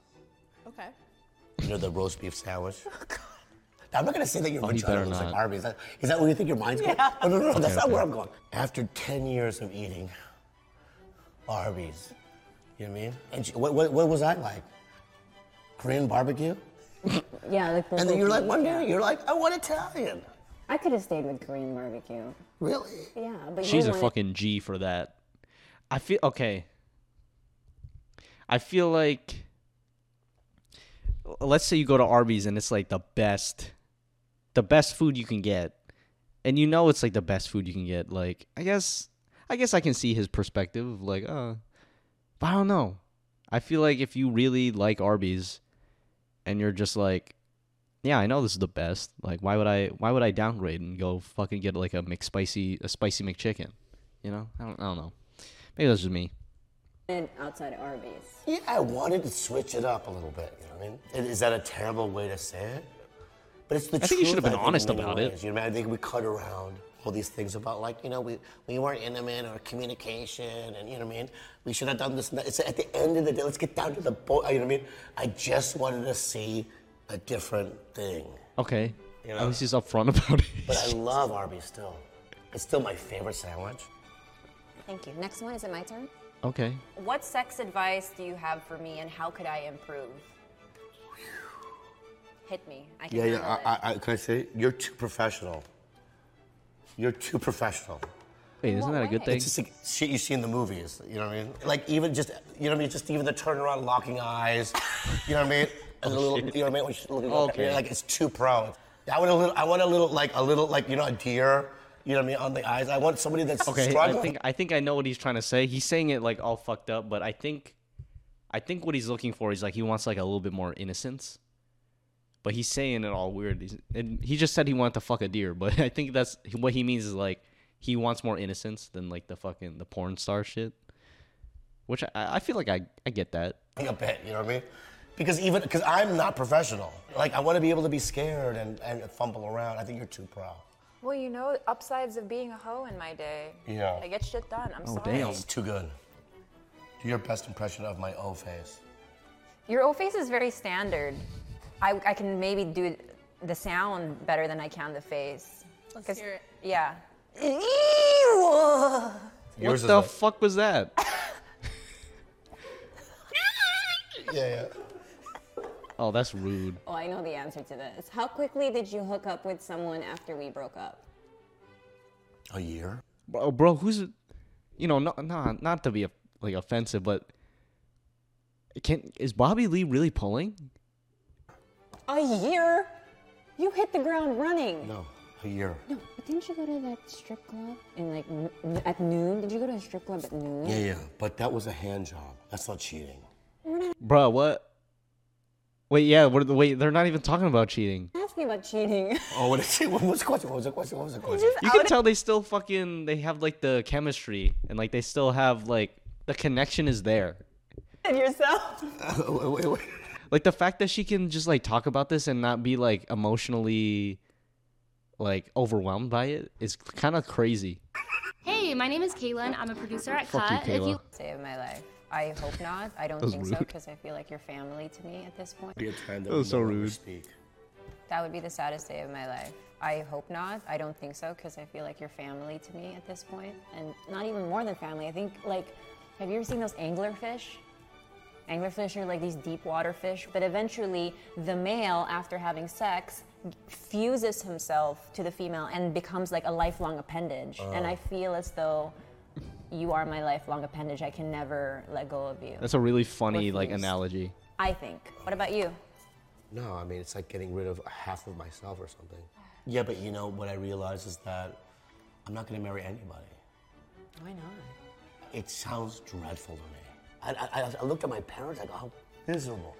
Okay. You know, the roast beef sandwich. Oh, I'm not gonna say that your Oh, you vagina better looks like not. Arby's. Is that, is that where you think your mind's going? Oh, no, no, no, that's not where I'm going. After 10 years of eating Arby's, you know what I mean? And she- what, what, what was I like? Korean barbecue? Yeah, like the And then you're like, beef, one yeah. day, you're like, I want Italian. I could have stayed with Korean barbecue. Really? Yeah, but you She's a wanted- fucking G for that. I feel okay. I feel like let's say you go to Arby's and it's like the best the best food you can get. And you know it's like the best food you can get. Like I guess I guess I can see his perspective of like, uh but I don't know. I feel like if you really like Arby's and you're just like yeah, I know this is the best. Like, why would I? Why would I downgrade and go fucking get like a McSpicy, a spicy McChicken? You know, I don't, I don't know. Maybe that's just me. And outside of Arby's. Yeah, I wanted to switch it up a little bit. You know what I mean? Is that a terrible way to say it? But it's the I think you should have been honest in many about it. You know, I think we cut around all these things about like you know we we weren't intimate or communication and you know what I mean. We should have done this. And that. It's at the end of the day. Let's get down to the point. You know what I mean? I just wanted to see a different thing. Okay, You at know? least he's upfront about it. But I love Arby's still. It's still my favorite sandwich. Thank you. Next one, is it my turn? Okay. What sex advice do you have for me, and how could I improve? Hit me. I can Yeah, handle yeah. it. I, I, I, can I say, you're too professional. You're too professional. Wait, isn't that a good thing? It's just like shit you see in the movies. You know what I mean? Like even just, you know what I mean? Just even the turnaround, locking eyes. You know what I mean? And oh, the little, you know what I mean? When she's looking up, Okay. you're like it's too pro. I want a little. I want a little, like a little, like you know, a deer. You know what I mean? On the eyes. I want somebody that's Okay, I think I think I know what he's trying to say. He's saying it like all fucked up, but I think I think what he's looking for is like he wants like a little bit more innocence. But he's saying it all weird. He's, and he just said he wanted to fuck a deer, but I think that's what he means is like he wants more innocence than like the fucking the porn star shit. Which I, I feel like I, I get that. a bit. You know what I mean? Because even because I'm not professional. Like I want to be able to be scared and, and fumble around. I think you're too proud. Well, you know, upsides of being a hoe in my day. Yeah. I get shit done. I'm Oh, sorry. damn. It's too good. Do your best impression of my O face. Your O face is very standard. I, I can maybe do the sound better than I can the face. Let's 'Cause- hear it. Yeah. Yours what is the like- fuck was that? Yeah, yeah. oh, that's rude. Oh, I know the answer to this. How quickly did you hook up with someone after we broke up? A year? Bro, bro who's you know, not not not to be like offensive, but can is Bobby Lee really pulling? A year? You hit the ground running. No, a year. No, but didn't you go to that strip club in like n- n- at noon? Did you go to a strip club at noon? Yeah, yeah. But that was a hand job. That's not cheating. Bro, what? Wait, yeah, what, wait, they're not even talking about cheating. Ask me about cheating. Oh, what, is it? what was the question? What was the question? What was the question? You can tell they still fucking they have like the chemistry and like they still have like the connection is there. and yourself. wait, wait, wait. Like the fact that she can just like talk about this and not be like emotionally like overwhelmed by it is kind of crazy. Hey, my name is Caitlin. I'm a producer at Fuck you, Cut. If Kayla. you Save my life. I hope not. I don't was think so because I feel like you're family to me at this point. Be a time that That was so rude. Speak. That would be the saddest day of my life. I hope not. I don't think so because I feel like you're family to me at this point, and not even more than family. I think like, have you ever seen those anglerfish? Anglerfish are like these deep water fish, but eventually the male, after having sex, fuses himself to the female and becomes like a lifelong appendage. And I oh. feel as though you are my lifelong appendage. I can never let go of you. That's a really funny like analogy. I think. What about you? No, I mean, it's like getting rid of half of myself or something. Yeah, but you know, what I realize is that I'm not going to marry anybody. Why not? It sounds dreadful to me. I, I, I looked at my parents, I go, how miserable.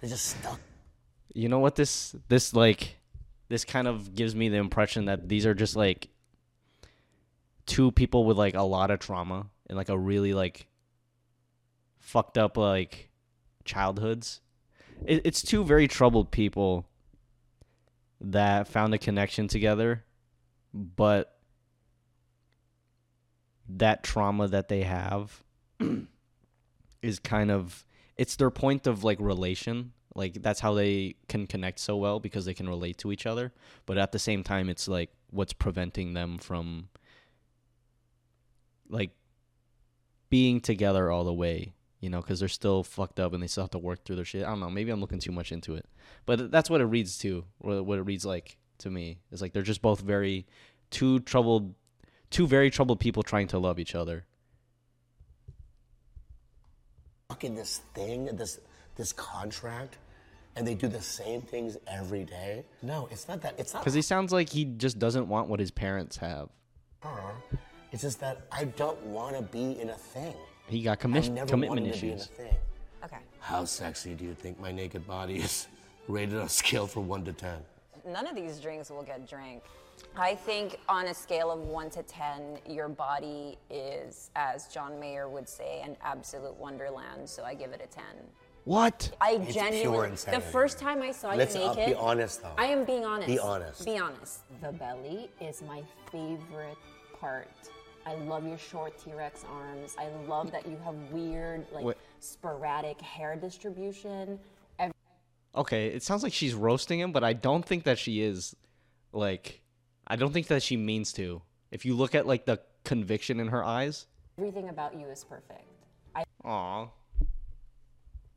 They're just stuck. You know what this this like this kind of gives me the impression that these are just like two people with like a lot of trauma and like a really like fucked up like childhoods. It, it's two very troubled people that found a connection together, but that trauma that they have is kind of it's their point of like relation. Like that's how they can connect so well because they can relate to each other. But at the same time it's like what's preventing them from like being together all the way you know because they're still fucked up and they still have to work through their shit. I don't know. Maybe i'm looking too much into it. But that's what it reads to what it reads like to me. Is like they're just both very two troubled two very troubled people trying to love each other Fucking this thing, this, this contract, and they do the same things every day. No, it's not that. It's not because he sounds like he just doesn't want what his parents have her. It's just that I don't want to be in a thing. he got I never commitment wanted to be in a issues thing. Okay. How sexy do you think my naked body is rated on a scale from 1 to 10? None of these drinks will get drank. I think on a scale of one to 10, your body is, as John Mayer would say, an absolute wonderland. So I give it a 10. what I It's pure genuinely, the first time I saw Let's you uh, naked, be honest, though. I am being honest. Be honest. Be honest. The belly is my favorite part. I love your short T-Rex arms. I love that you have weird, like Wait. sporadic hair distribution. Okay it sounds like she's roasting him but i don't think that she is like i don't think that she means to if you look at like the conviction in her eyes Everything about you is perfect. I- Aw.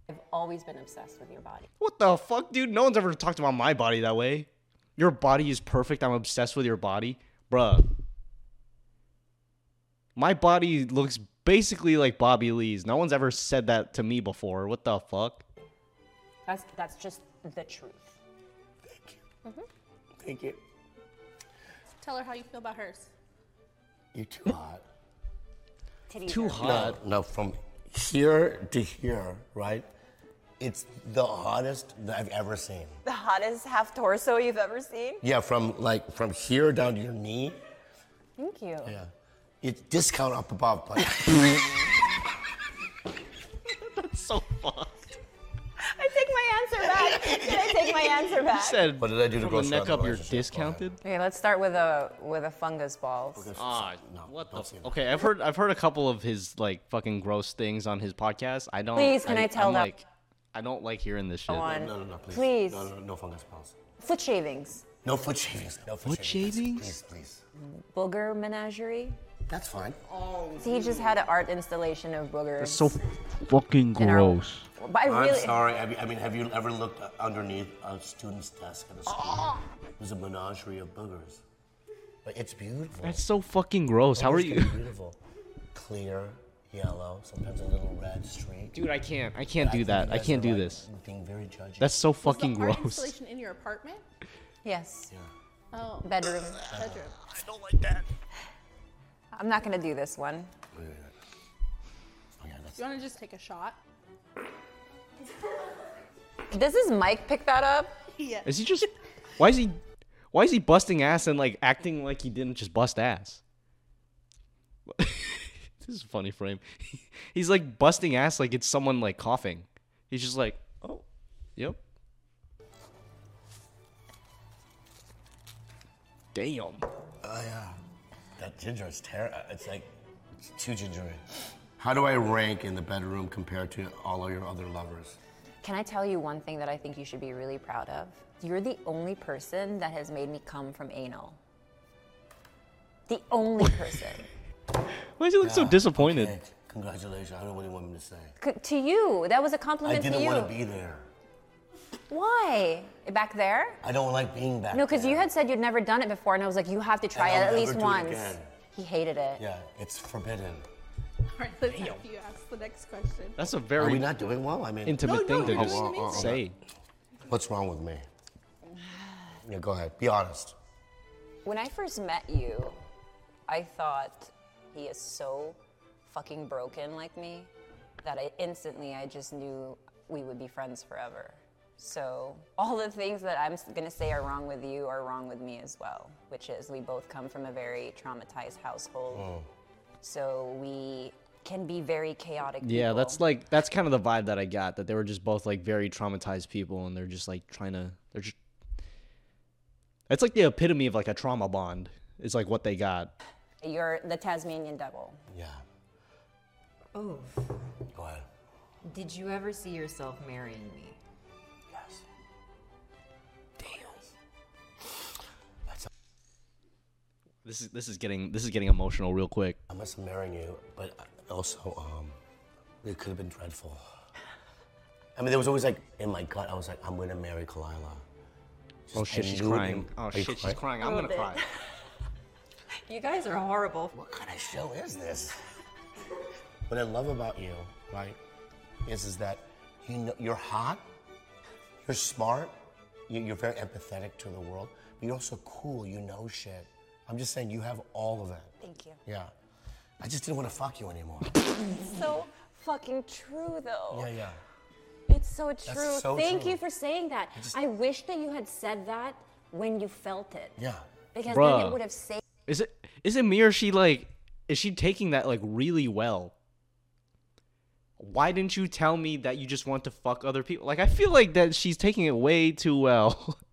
I've always been obsessed with your body. What the fuck, dude? No one's ever talked about my body that way. Your body is perfect. I'm obsessed with your body. Bruh. My body looks basically like Bobby Lee's. No one's ever said that to me before. What the fuck? That's that's just the truth. Thank you. Mm-hmm. Thank you. Tell her how you feel about hers. You're too hot. Titties Too hot. No, no, from here to here, right? It's the hottest that I've ever seen. The hottest half torso you've ever seen? Yeah, from like from here down to your knee. Thank you. Yeah. It's discount up above, but That's So fucked. Can I take my answer back? Said What did I do to from gross the you out neck up you're relationship? Discounted? Okay, let's start with a with a fungus balls. Ah, no, what the? don't say that. Okay, I've heard I've heard a couple of his like fucking gross things on his podcast. I don't. Please, can I tell I'm that- like, I don't like hearing this shit. on. No, no, no, please. Please. No, no, no fungus balls. Foot shavings. No foot shavings. No foot, Foot shavings. shavings? Please, please. Booger menagerie. That's fine. So he just had an art installation of boogers. It's so fucking in our- gross. But I I'm really, sorry. I mean, I mean, have you ever looked underneath a student's desk at a school? There's a menagerie of boogers. But it's beautiful. That's so fucking gross. How are you? Beautiful. Clear, yellow, sometimes a little red streak. Dude, I can't. I can't do think that. I can't do like, this. Being very judgy. That's so Was the fucking art gross. installation in your apartment? yes, Yeah. Oh, bedroom. bedroom. I don't like that. I'm not gonna do this one. Oh, yeah, that's You want to just take a shot? Does his mic pick that up? Yeah. Is he just? Why is he? Why is he busting ass and like acting like he didn't just bust ass? this is a funny frame. He's like busting ass like it's someone like coughing. He's just like, oh, yep. Damn. Oh yeah, that ginger is terrible. It's like it's too gingery. How do I rank in the bedroom compared to all of your other lovers? Can I tell you one thing that I think you should be really proud of? You're the only person that has made me come from anal. The only person. Why does he look so disappointed? Okay, Congratulations. I don't know what you want me to say. C- to you, that was a I compliment to you. I didn't you. want to be there. Why? Back there? I don't like being back No, because there. you had said you'd never done it before, and I was like, you have to try And it I'll at least never do it once. again. He hated it. Yeah, it's forbidden. All right, let's you ask the next question. That's a very Are we very not doing well? I mean, intimate No, no, thing to you're just doing amazing. say. what's wrong with me? Yeah, go ahead. Be honest. When I first met you, I thought he is so fucking broken like me that I instantly I just knew we would be friends forever. So all the things that I'm gonna say are wrong with you are wrong with me as well, which is we both come from a very traumatized household. Oh. So we can be very chaotic. Yeah, that's like that's kind of the vibe that I got. That they were just both like very traumatized people, and they're just like trying to. They're just. It's like the epitome of like a trauma bond. Is like what they got. You're the Tasmanian devil. Yeah, Oh, go ahead. did you ever see yourself marrying me? Yes. This is this is getting this is getting emotional real quick. I must have marrying you, but also, um, it could have been dreadful. I mean, there was always like in my gut, I was like, I'm gonna marry Khalyla. Oh shit, she's crying. Oh Are you shit, she's crying? crying. I'm gonna cry. You guys are horrible. What kind of show is this? what I love about you, right, is is that you know you're hot, you're smart, you- you're very empathetic to the world, but you're also cool. You know shit. I'm just saying you have all of it. Thank you. Yeah. I just didn't want to fuck you anymore. So fucking true though. yeah, yeah. It's so true. so Thank true. you for saying that. I wish that you had said that when you felt it. Yeah. Because then it would have saved. Is it is it me or she like is she taking that like really well? Why didn't you tell me that you just want to fuck other people? Like I feel like that she's taking it way too well.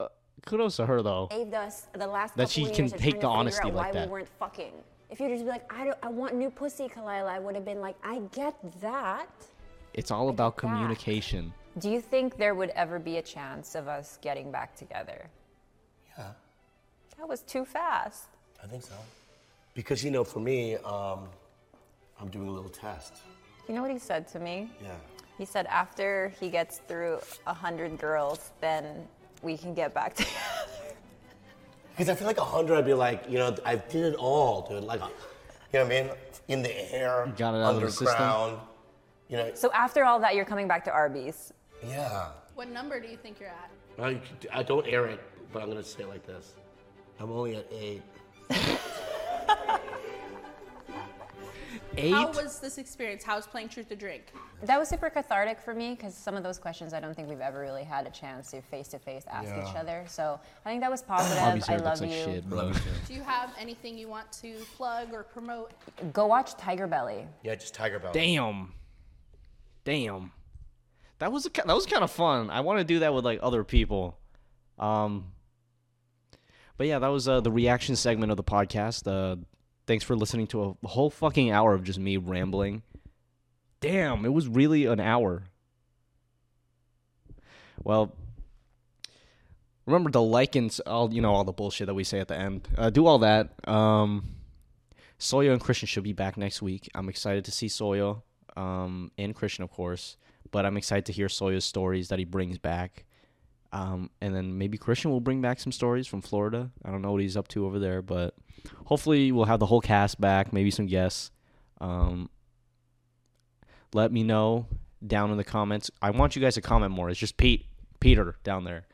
Uh, kudos to her though. saved us the last That she of can take the honesty out like why that. we weren't fucking. If you'd just be like, I, don't, I want new pussy, Khalyla, I would have been like, I get that. It's all about that. communication. Do you think there would ever be a chance of us getting back together? Yeah. That was too fast. I think so. Because you know, for me, um, I'm doing a little test. You know what he said to me? Yeah. He said after he gets through a hundred girls, then we can get back together. Because I feel like a hundred, I'd be like, you know, I did it all, dude. Like, uh, you know what I mean? In the air, Got it out of the system. underground. You know, So after all that, you're coming back to Arby's. yeah. What number do you think you're at? I, I don't air it, but I'm gonna say it like this. I'm only at eight. Eight. How was this experience? How was playing Truth or Drink? That was super cathartic for me because some of those questions I don't think we've ever really had a chance to face to face ask each other. So I think that was positive. Arby's I love like you. shit, bro. Do you have anything you want to plug or promote? Go watch Tiger Belly. Yeah, just Tiger Belly. Damn. Damn. That was a, ki- that was kind of fun. I want to do that with like other people. Um But yeah, that was uh, the reaction segment of the podcast. Uh thanks for listening to a whole fucking hour of just me rambling. Damn, it was really an hour. Well, remember to like and all you know all the bullshit that we say at the end. Uh, do all that. Um, Soyo and Christian should be back next week. I'm excited to see Soyo um, and Christian, of course, but I'm excited to hear Soyo's stories that he brings back. Um, and then maybe Christian will bring back some stories from Florida. I don't know what he's up to over there, but hopefully we'll have the whole cast back, maybe some guests. Um, let me know down in the comments. I want you guys to comment more. It's just Pete, Peter down there.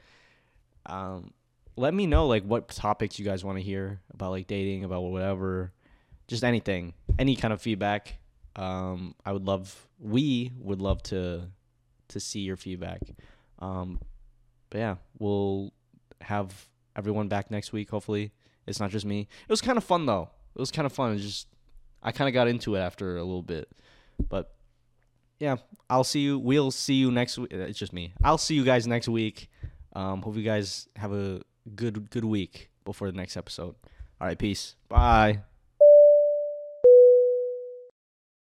Um, let me know like what topics you guys want to hear about like dating, about whatever, just anything, any kind of feedback. Um, I would love, we would love to, to see your feedback. Um, but yeah, we'll have everyone back next week. Hopefully, it's not just me. It was kind of fun though. It was kind of fun. It just I kind of got into it after a little bit, but yeah, I'll see you. We'll see you next week. It's just me. I'll see you guys next week. Um, hope you guys have a good good week before the next episode. All right, peace. Bye.